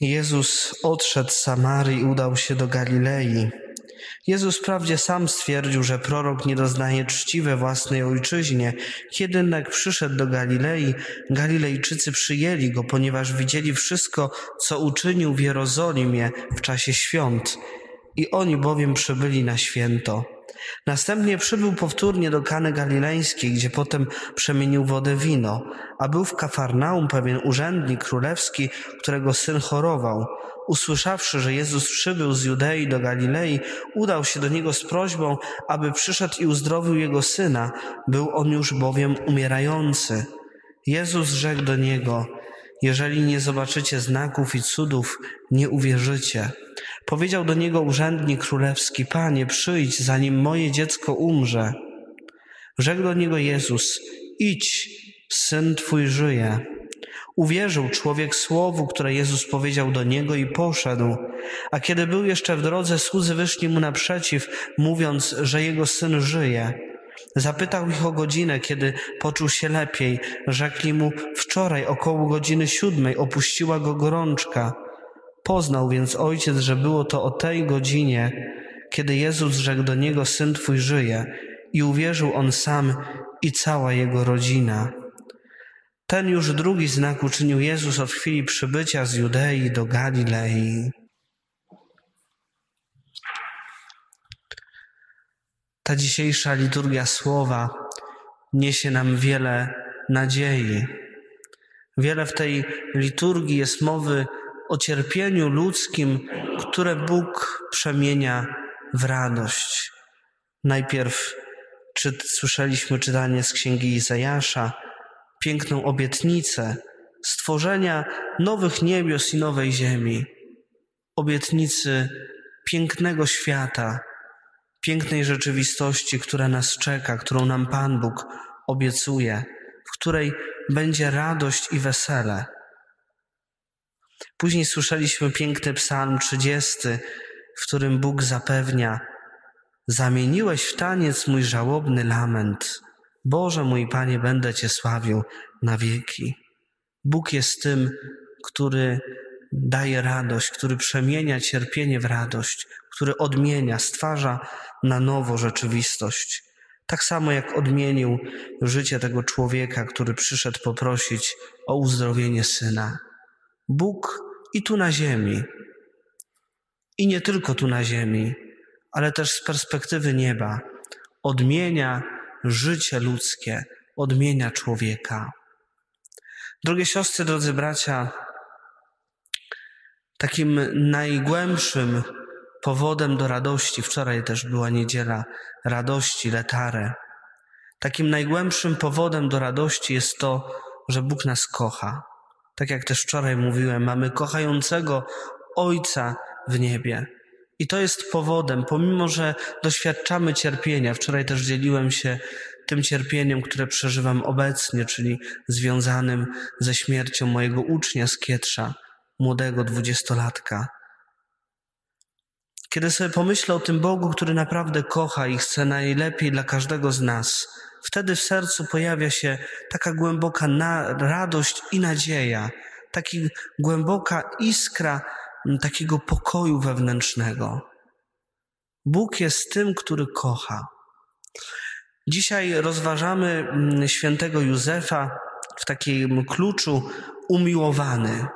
Jezus odszedł z Samarii i udał się do Galilei. Jezus wprawdzie sam stwierdził, że prorok nie doznaje czci we własnej ojczyźnie. Kiedy jednak przyszedł do Galilei, Galilejczycy przyjęli go, ponieważ widzieli wszystko, co uczynił w Jerozolimie w czasie świąt. I oni bowiem przybyli na święto. Następnie przybył powtórnie do Kany Galileńskiej, gdzie potem przemienił wodę w wino, a był w Kafarnaum pewien urzędnik królewski, którego syn chorował. Usłyszawszy, że Jezus przybył z Judei do Galilei, udał się do niego z prośbą, aby przyszedł i uzdrowił jego syna. Był on już bowiem umierający. Jezus rzekł do niego, jeżeli nie zobaczycie znaków i cudów, nie uwierzycie. Powiedział do niego urzędnik królewski: Panie, przyjdź, zanim moje dziecko umrze. Rzekł do niego Jezus: Idź, syn twój żyje. Uwierzył człowiek słowu, które Jezus powiedział do niego i poszedł. A kiedy był jeszcze w drodze, słudzy wyszli mu naprzeciw, mówiąc, że jego syn żyje. Zapytał ich o godzinę, kiedy poczuł się lepiej. Rzekli mu, wczoraj około godziny siódmej opuściła go gorączka. Poznał więc ojciec, że było to o tej godzinie, kiedy Jezus rzekł do niego, syn twój żyje. I uwierzył on sam i cała jego rodzina. Ten już drugi znak uczynił Jezus od chwili przybycia z Judei do Galilei. Ta dzisiejsza liturgia słowa niesie nam wiele nadziei. Wiele w tej liturgii jest mowy o cierpieniu ludzkim, które Bóg przemienia w radość. Najpierw czy, słyszeliśmy czytanie z księgi Izajasza, piękną obietnicę stworzenia nowych niebios i nowej ziemi, obietnicy pięknego świata, pięknej rzeczywistości, która nas czeka, którą nam Pan Bóg obiecuje, w której będzie radość i wesele. Później słyszeliśmy piękny psalm 30, w którym Bóg zapewnia: Zamieniłeś w taniec mój żałobny lament. Boże mój Panie, będę Cię sławił na wieki. Bóg jest tym, który daje radość, który przemienia cierpienie w radość, który odmienia, stwarza na nowo rzeczywistość. Tak samo jak odmienił życie tego człowieka, który przyszedł poprosić o uzdrowienie syna. Bóg i tu na ziemi, i nie tylko tu na ziemi, ale też z perspektywy nieba, odmienia życie ludzkie, odmienia człowieka. Drogie siostry, drodzy bracia, takim najgłębszym powodem do radości, wczoraj też była niedziela radości, letare, takim najgłębszym powodem do radości jest to, że Bóg nas kocha. Tak jak też wczoraj mówiłem, mamy kochającego Ojca w niebie. I to jest powodem, pomimo że doświadczamy cierpienia, wczoraj też dzieliłem się tym cierpieniem, które przeżywam obecnie, czyli związanym ze śmiercią mojego ucznia z Kietrza, młodego dwudziestolatka. Kiedy sobie pomyślę o tym Bogu, który naprawdę kocha i chce najlepiej dla każdego z nas, wtedy w sercu pojawia się taka głęboka radość i nadzieja, taka głęboka iskra takiego pokoju wewnętrznego. Bóg jest tym, który kocha. Dzisiaj rozważamy świętego Józefa w takim kluczu umiłowany.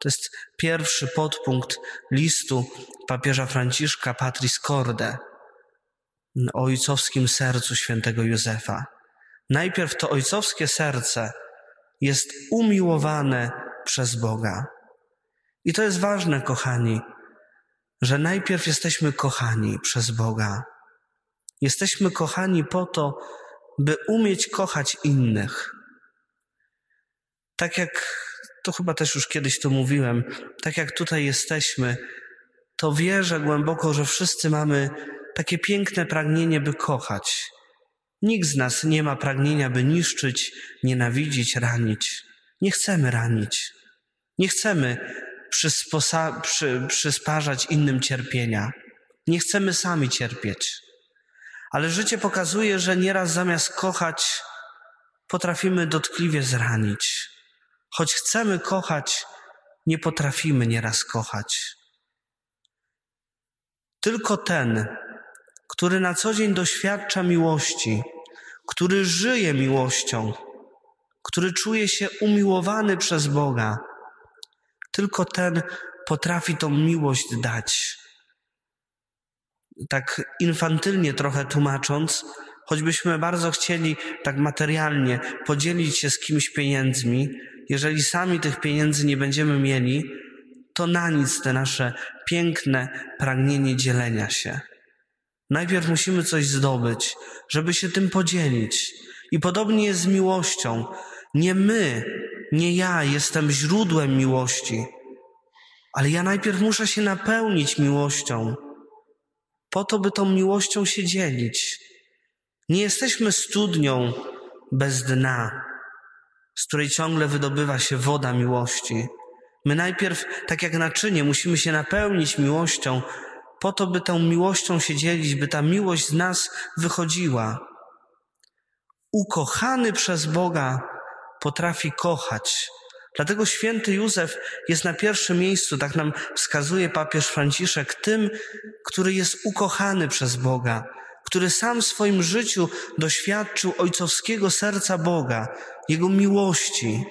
To jest pierwszy podpunkt listu papieża Franciszka Patris Corde o ojcowskim sercu świętego Józefa. Najpierw to ojcowskie serce jest umiłowane przez Boga. I to jest ważne, kochani, że najpierw jesteśmy kochani przez Boga. Jesteśmy kochani po to, by umieć kochać innych. Tak jak to chyba też już kiedyś to mówiłem, tak jak tutaj jesteśmy, to wierzę głęboko, że wszyscy mamy takie piękne pragnienie, by kochać. Nikt z nas nie ma pragnienia, by niszczyć, nienawidzić, ranić. Nie chcemy ranić. Nie chcemy przysposa- przy, przysparzać innym cierpienia. Nie chcemy sami cierpieć. Ale życie pokazuje, że nieraz zamiast kochać, potrafimy dotkliwie zranić. Choć chcemy kochać, nie potrafimy nieraz kochać. Tylko ten, który na co dzień doświadcza miłości, który żyje miłością, który czuje się umiłowany przez Boga, tylko ten potrafi tą miłość dać. Tak infantylnie trochę tłumacząc, choćbyśmy bardzo chcieli tak materialnie podzielić się z kimś pieniędzmi, jeżeli sami tych pieniędzy nie będziemy mieli, to na nic te nasze piękne pragnienie dzielenia się. Najpierw musimy coś zdobyć, żeby się tym podzielić. I podobnie jest z miłością. Nie my, nie ja jestem źródłem miłości, ale ja najpierw muszę się napełnić miłością, po to, by tą miłością się dzielić. Nie jesteśmy studnią bez dna, z której ciągle wydobywa się woda miłości. My najpierw, tak jak naczynie, musimy się napełnić miłością, po to, by tą miłością się dzielić, by ta miłość z nas wychodziła. Ukochany przez Boga potrafi kochać. Dlatego święty Józef jest na pierwszym miejscu, tak nam wskazuje papież Franciszek, tym, który jest ukochany przez Boga, który sam w swoim życiu doświadczył ojcowskiego serca Boga, Jego miłości.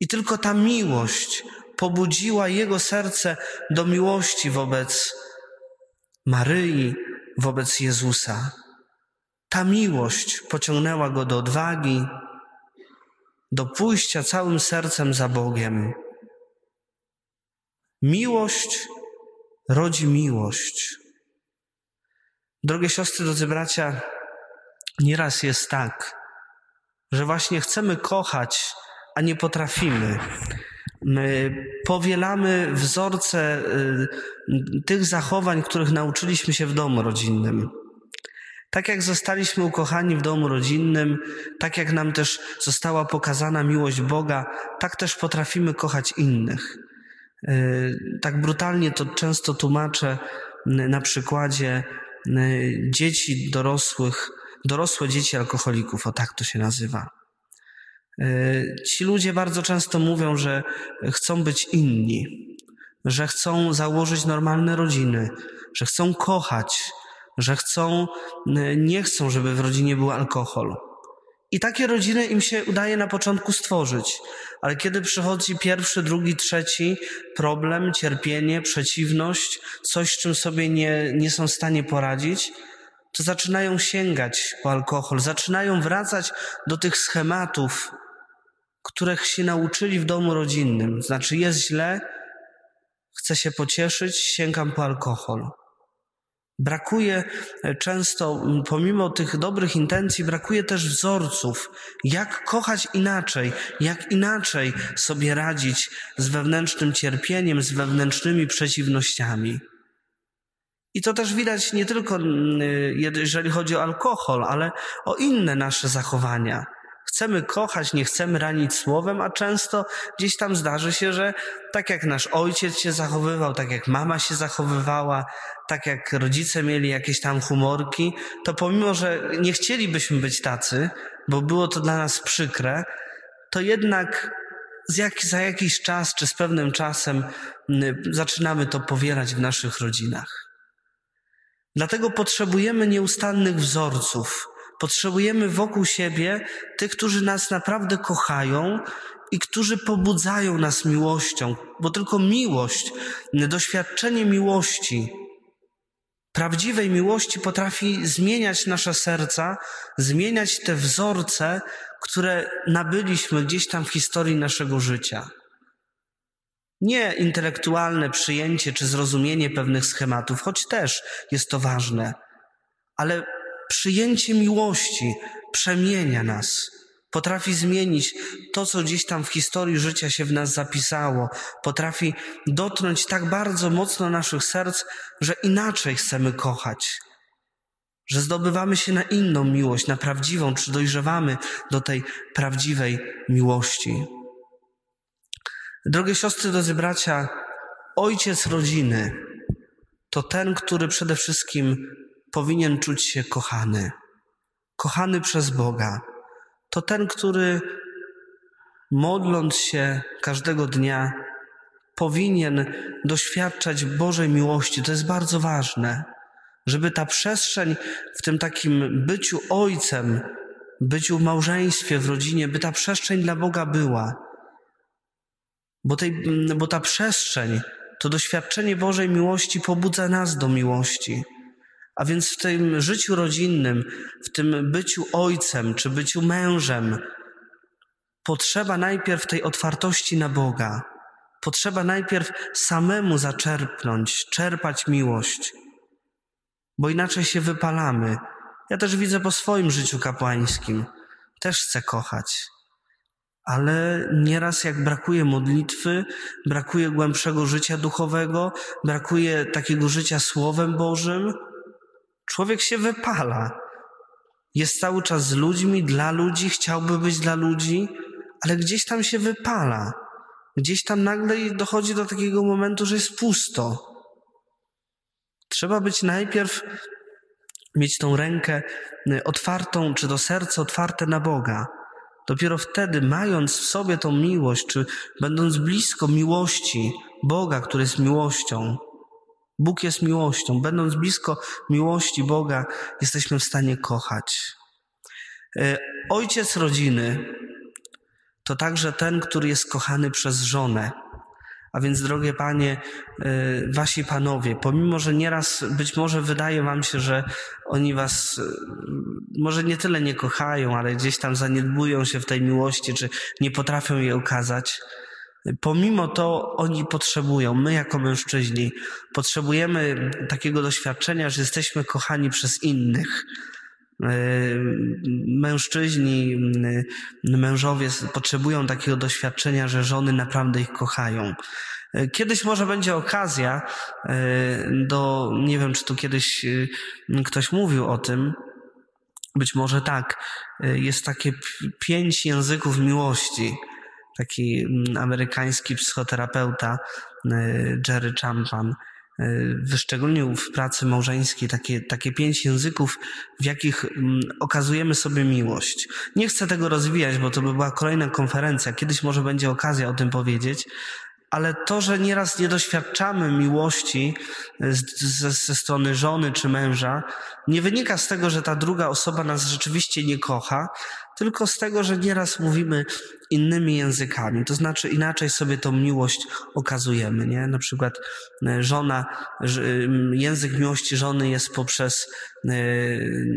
I tylko ta miłość pobudziła jego serce do miłości wobec Maryi, wobec Jezusa. Ta miłość pociągnęła go do odwagi, do pójścia całym sercem za Bogiem. Miłość rodzi miłość. Drogie siostry, drodzy bracia, nieraz jest tak, że właśnie chcemy kochać, a nie potrafimy. My powielamy wzorce y, tych zachowań, których nauczyliśmy się w domu rodzinnym. Tak jak zostaliśmy ukochani w domu rodzinnym, tak jak nam też została pokazana miłość Boga, tak też potrafimy kochać innych. Y, tak brutalnie to często tłumaczę na przykładzie y, dzieci dorosłych, dorosłe dzieci alkoholików, o tak to się nazywa. Y, ci ludzie bardzo często mówią, że chcą być inni, że chcą założyć normalne rodziny, że chcą kochać, że chcą, nie chcą, żeby w rodzinie był alkohol. I takie rodziny im się udaje na początku stworzyć, ale kiedy przychodzi pierwszy, drugi, trzeci problem, cierpienie, przeciwność, coś, z czym sobie nie, nie są w stanie poradzić, to zaczynają sięgać po alkohol, zaczynają wracać do tych schematów, których się nauczyli w domu rodzinnym. Znaczy, jest źle, chcę się pocieszyć, sięgam po alkohol. Brakuje e, często, pomimo tych dobrych intencji, brakuje też wzorców, jak kochać inaczej, jak inaczej sobie radzić z wewnętrznym cierpieniem, z wewnętrznymi przeciwnościami. I to też widać nie tylko, jeżeli chodzi o alkohol, ale o inne nasze zachowania. Chcemy kochać, nie chcemy ranić słowem, a często gdzieś tam zdarzy się, że tak jak nasz ojciec się zachowywał, tak jak mama się zachowywała, tak jak rodzice mieli jakieś tam humorki, to pomimo, że nie chcielibyśmy być tacy, bo było to dla nas przykre, to jednak jak, za jakiś czas czy z pewnym czasem zaczynamy to powielać w naszych rodzinach. Dlatego potrzebujemy nieustannych wzorców, Potrzebujemy wokół siebie tych, którzy nas naprawdę kochają i którzy pobudzają nas miłością, bo tylko miłość, doświadczenie miłości, prawdziwej miłości potrafi zmieniać nasze serca, zmieniać te wzorce, które nabyliśmy gdzieś tam w historii naszego życia. Nie intelektualne przyjęcie czy zrozumienie pewnych schematów, choć też jest to ważne, ale przyjęcie miłości przemienia nas. Potrafi zmienić to, co gdzieś tam w historii życia się w nas zapisało. Potrafi dotknąć tak bardzo mocno naszych serc, że inaczej chcemy kochać. Że zdobywamy się na inną miłość, na prawdziwą, czy dojrzewamy do tej prawdziwej miłości. Drogie siostry, drodzy bracia, ojciec rodziny to ten, który przede wszystkim powinien czuć się kochany. Kochany przez Boga. To ten, który modląc się każdego dnia, powinien doświadczać Bożej miłości. To jest bardzo ważne, żeby ta przestrzeń w tym takim byciu ojcem, byciu w małżeństwie, w rodzinie, by ta przestrzeń dla Boga była. Bo, tej, bo ta przestrzeń, to doświadczenie Bożej miłości pobudza nas do miłości. A więc w tym życiu rodzinnym, w tym byciu ojcem czy byciu mężem, potrzeba najpierw tej otwartości na Boga. Potrzeba najpierw samemu zaczerpnąć, czerpać miłość, bo inaczej się wypalamy. Ja też widzę po swoim życiu kapłańskim. Też chcę kochać. Ale nieraz jak brakuje modlitwy, brakuje głębszego życia duchowego, brakuje takiego życia Słowem Bożym, człowiek się wypala. Jest cały czas z ludźmi, dla ludzi, chciałby być dla ludzi, ale gdzieś tam się wypala. Gdzieś tam nagle dochodzi do takiego momentu, że jest pusto. Trzeba być najpierw, mieć tą rękę y, otwartą, czy to serce otwarte na Boga. Dopiero wtedy, mając w sobie tą miłość, czy będąc blisko miłości Boga, który jest miłością, Bóg jest miłością, będąc blisko miłości Boga, jesteśmy w stanie kochać. Y, ojciec rodziny to także ten, który jest kochany przez żonę. A więc, drogie panie, y, wasi panowie, pomimo, że nieraz być może wydaje wam się, że oni was y, może nie tyle nie kochają, ale gdzieś tam zaniedbują się w tej miłości, czy nie potrafią jej okazać, pomimo to oni potrzebują, my jako mężczyźni, potrzebujemy takiego doświadczenia, że jesteśmy kochani przez innych, Mężczyźni, mężowie potrzebują takiego doświadczenia, że żony naprawdę ich kochają. Kiedyś może będzie okazja e, do, nie wiem, czy tu kiedyś e, ktoś mówił o tym, być może tak, e, jest takie pięć języków miłości. Taki amerykański psychoterapeuta Jerry Champan E, wyszczególnił w pracy małżeńskiej takie, takie pięć języków, w jakich mm, okazujemy sobie miłość. Nie chcę tego rozwijać, bo to by była kolejna konferencja. Kiedyś może będzie okazja o tym powiedzieć, ale to, że nieraz nie doświadczamy miłości ze, ze strony żony czy męża, nie wynika z tego, że ta druga osoba nas rzeczywiście nie kocha, tylko z tego, że nieraz mówimy innymi językami, to znaczy inaczej sobie tą miłość okazujemy, nie? Na przykład e, żona, język miłości żony jest poprzez e,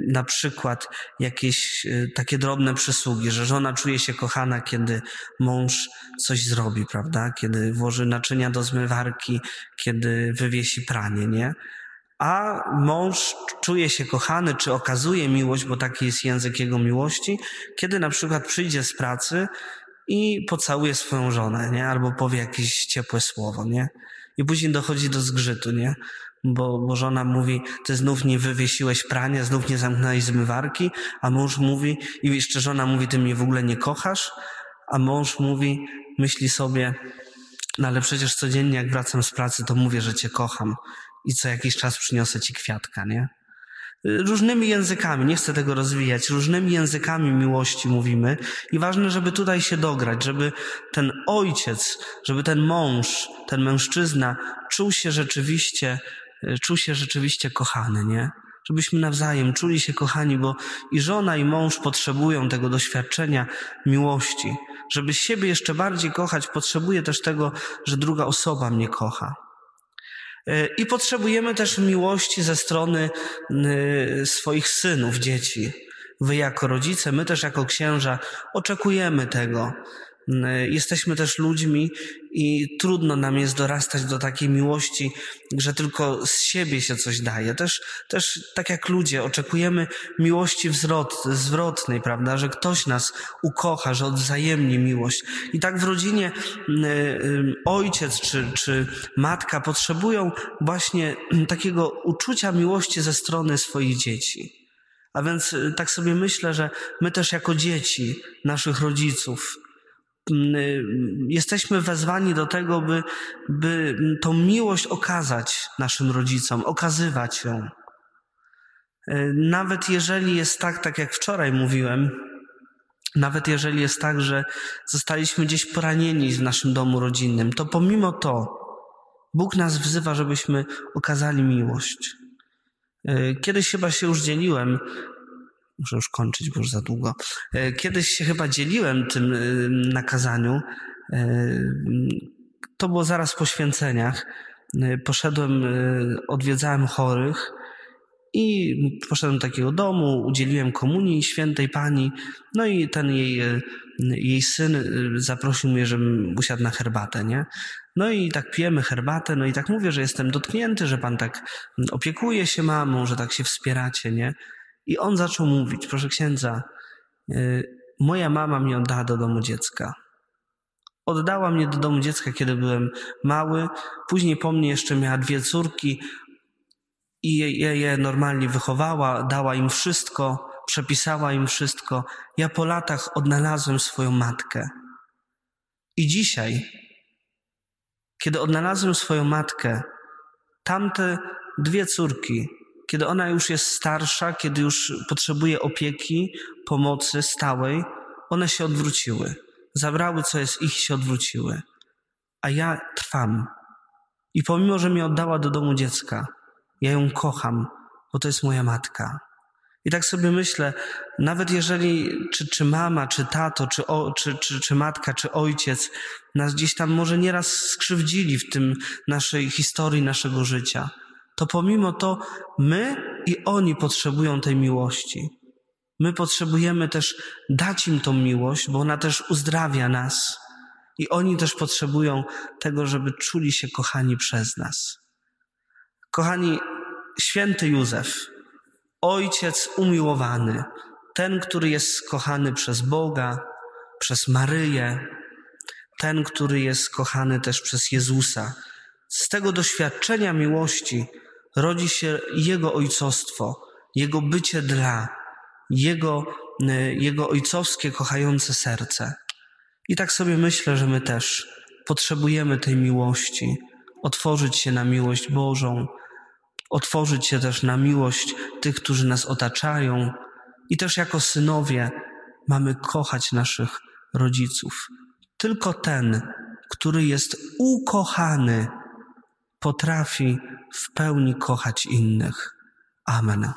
na przykład jakieś e, takie drobne przysługi, że żona czuje się kochana, kiedy mąż coś zrobi, prawda? Kiedy włoży naczynia do zmywarki, kiedy wywiesi pranie, nie? A mąż czuje się kochany, czy okazuje miłość, bo taki jest język jego miłości, kiedy na przykład przyjdzie z pracy i pocałuje swoją żonę, nie? Albo powie jakieś ciepłe słowo, nie? I później dochodzi do zgrzytu, nie? Bo, bo żona mówi, ty znów nie wywiesiłeś prania, znów nie zamknąłeś zmywarki, a mąż mówi, i jeszcze żona mówi, ty mnie w ogóle nie kochasz, a mąż mówi, myśli sobie, no ale przecież codziennie jak wracam z pracy, to mówię, że cię kocham i co jakiś czas przyniosę ci kwiatka, nie? Różnymi językami, nie chcę tego rozwijać, różnymi językami miłości mówimy i ważne, żeby tutaj się dograć, żeby ten ojciec, żeby ten mąż, ten mężczyzna czuł się rzeczywiście, czuł się rzeczywiście kochany, nie? Żebyśmy nawzajem czuli się kochani, bo i żona, i mąż potrzebują tego doświadczenia miłości. Żeby siebie jeszcze bardziej kochać, potrzebuje też tego, że druga osoba mnie kocha. E, I potrzebujemy też miłości ze strony swoich synów, dzieci. Wy jako rodzice, my też jako księża oczekujemy tego. Jesteśmy też ludźmi i trudno nam jest dorastać do takiej miłości, że tylko z siebie się coś daje. Też, też tak jak ludzie, oczekujemy miłości wzrot, zwrotnej, prawda, że ktoś nas ukocha, że odwzajemni miłość. I tak w rodzinie ojciec czy, czy matka potrzebują właśnie takiego uczucia miłości ze strony swoich dzieci. A więc tak sobie myślę, że my też jako dzieci naszych rodziców, jesteśmy wezwani do tego, by, by tą miłość okazać naszym rodzicom, okazywać ją. Y, nawet jeżeli jest tak, tak jak wczoraj mówiłem, Nawet jeżeli jest tak, że zostaliśmy gdzieś poranieni w naszym domu rodzinnym, to pomimo to Bóg nas wzywa, żebyśmy okazali miłość. E, kiedyś chyba się już dzieliłem, muszę już kończyć, bo już za długo. E, kiedyś się chyba dzieliłem tym e, nakazaniu. To było zaraz po święceniach. Poszedłem, odwiedzałem chorych i poszedłem do takiego domu, udzieliłem komunii świętej pani, no i ten jej, jej syn zaprosił mnie, żebym usiadł na herbatę, nie? No i tak pijemy herbatę, no i tak mówię, że jestem dotknięty, że pan tak opiekuje się mamą, że tak się wspieracie, nie? I on zaczął mówić, proszę księdza, yy, moja mama mnie oddała do domu dziecka. Oddała mnie do domu dziecka, kiedy byłem mały. Później po mnie jeszcze miała dwie córki i je, je normalnie wychowała, dała im wszystko, przepisała im wszystko. Ja po latach odnalazłem swoją matkę. I dzisiaj kiedy odnalazłem swoją matkę, tamte dwie córki, kiedy ona już jest starsza, kiedy już potrzebuje opieki, pomocy stałej, one się odwróciły. Zabrały, co jest ich, się odwróciły. A ja trwam. I pomimo, że mnie oddała do domu dziecka, ja ją kocham, bo to jest moja matka. I tak sobie myślę, nawet jeżeli czy, czy mama, czy tato, czy, o, czy, czy, czy matka, czy ojciec nas gdzieś tam może nieraz skrzywdzili w tym naszej historii naszego życia, to pomimo to my i oni potrzebują tej miłości. My potrzebujemy też dać im tą miłość, bo ona też uzdrawia nas. I oni też potrzebują tego, żeby czuli się kochani przez nas. Kochani, święty Józef, Ojciec umiłowany, ten, który jest kochany przez Boga, przez Maryję, ten, który jest kochany też przez Jezusa. Z tego doświadczenia miłości rodzi się Jego ojcostwo, Jego bycie dla, Jego, y, Jego ojcowskie, kochające serce. I tak sobie myślę, że my też potrzebujemy tej miłości, otworzyć się na miłość Bożą, otworzyć się też na miłość tych, którzy nas otaczają, i też jako synowie mamy kochać naszych rodziców. Tylko ten, który jest ukochany, potrafi w pełni kochać innych. Amen.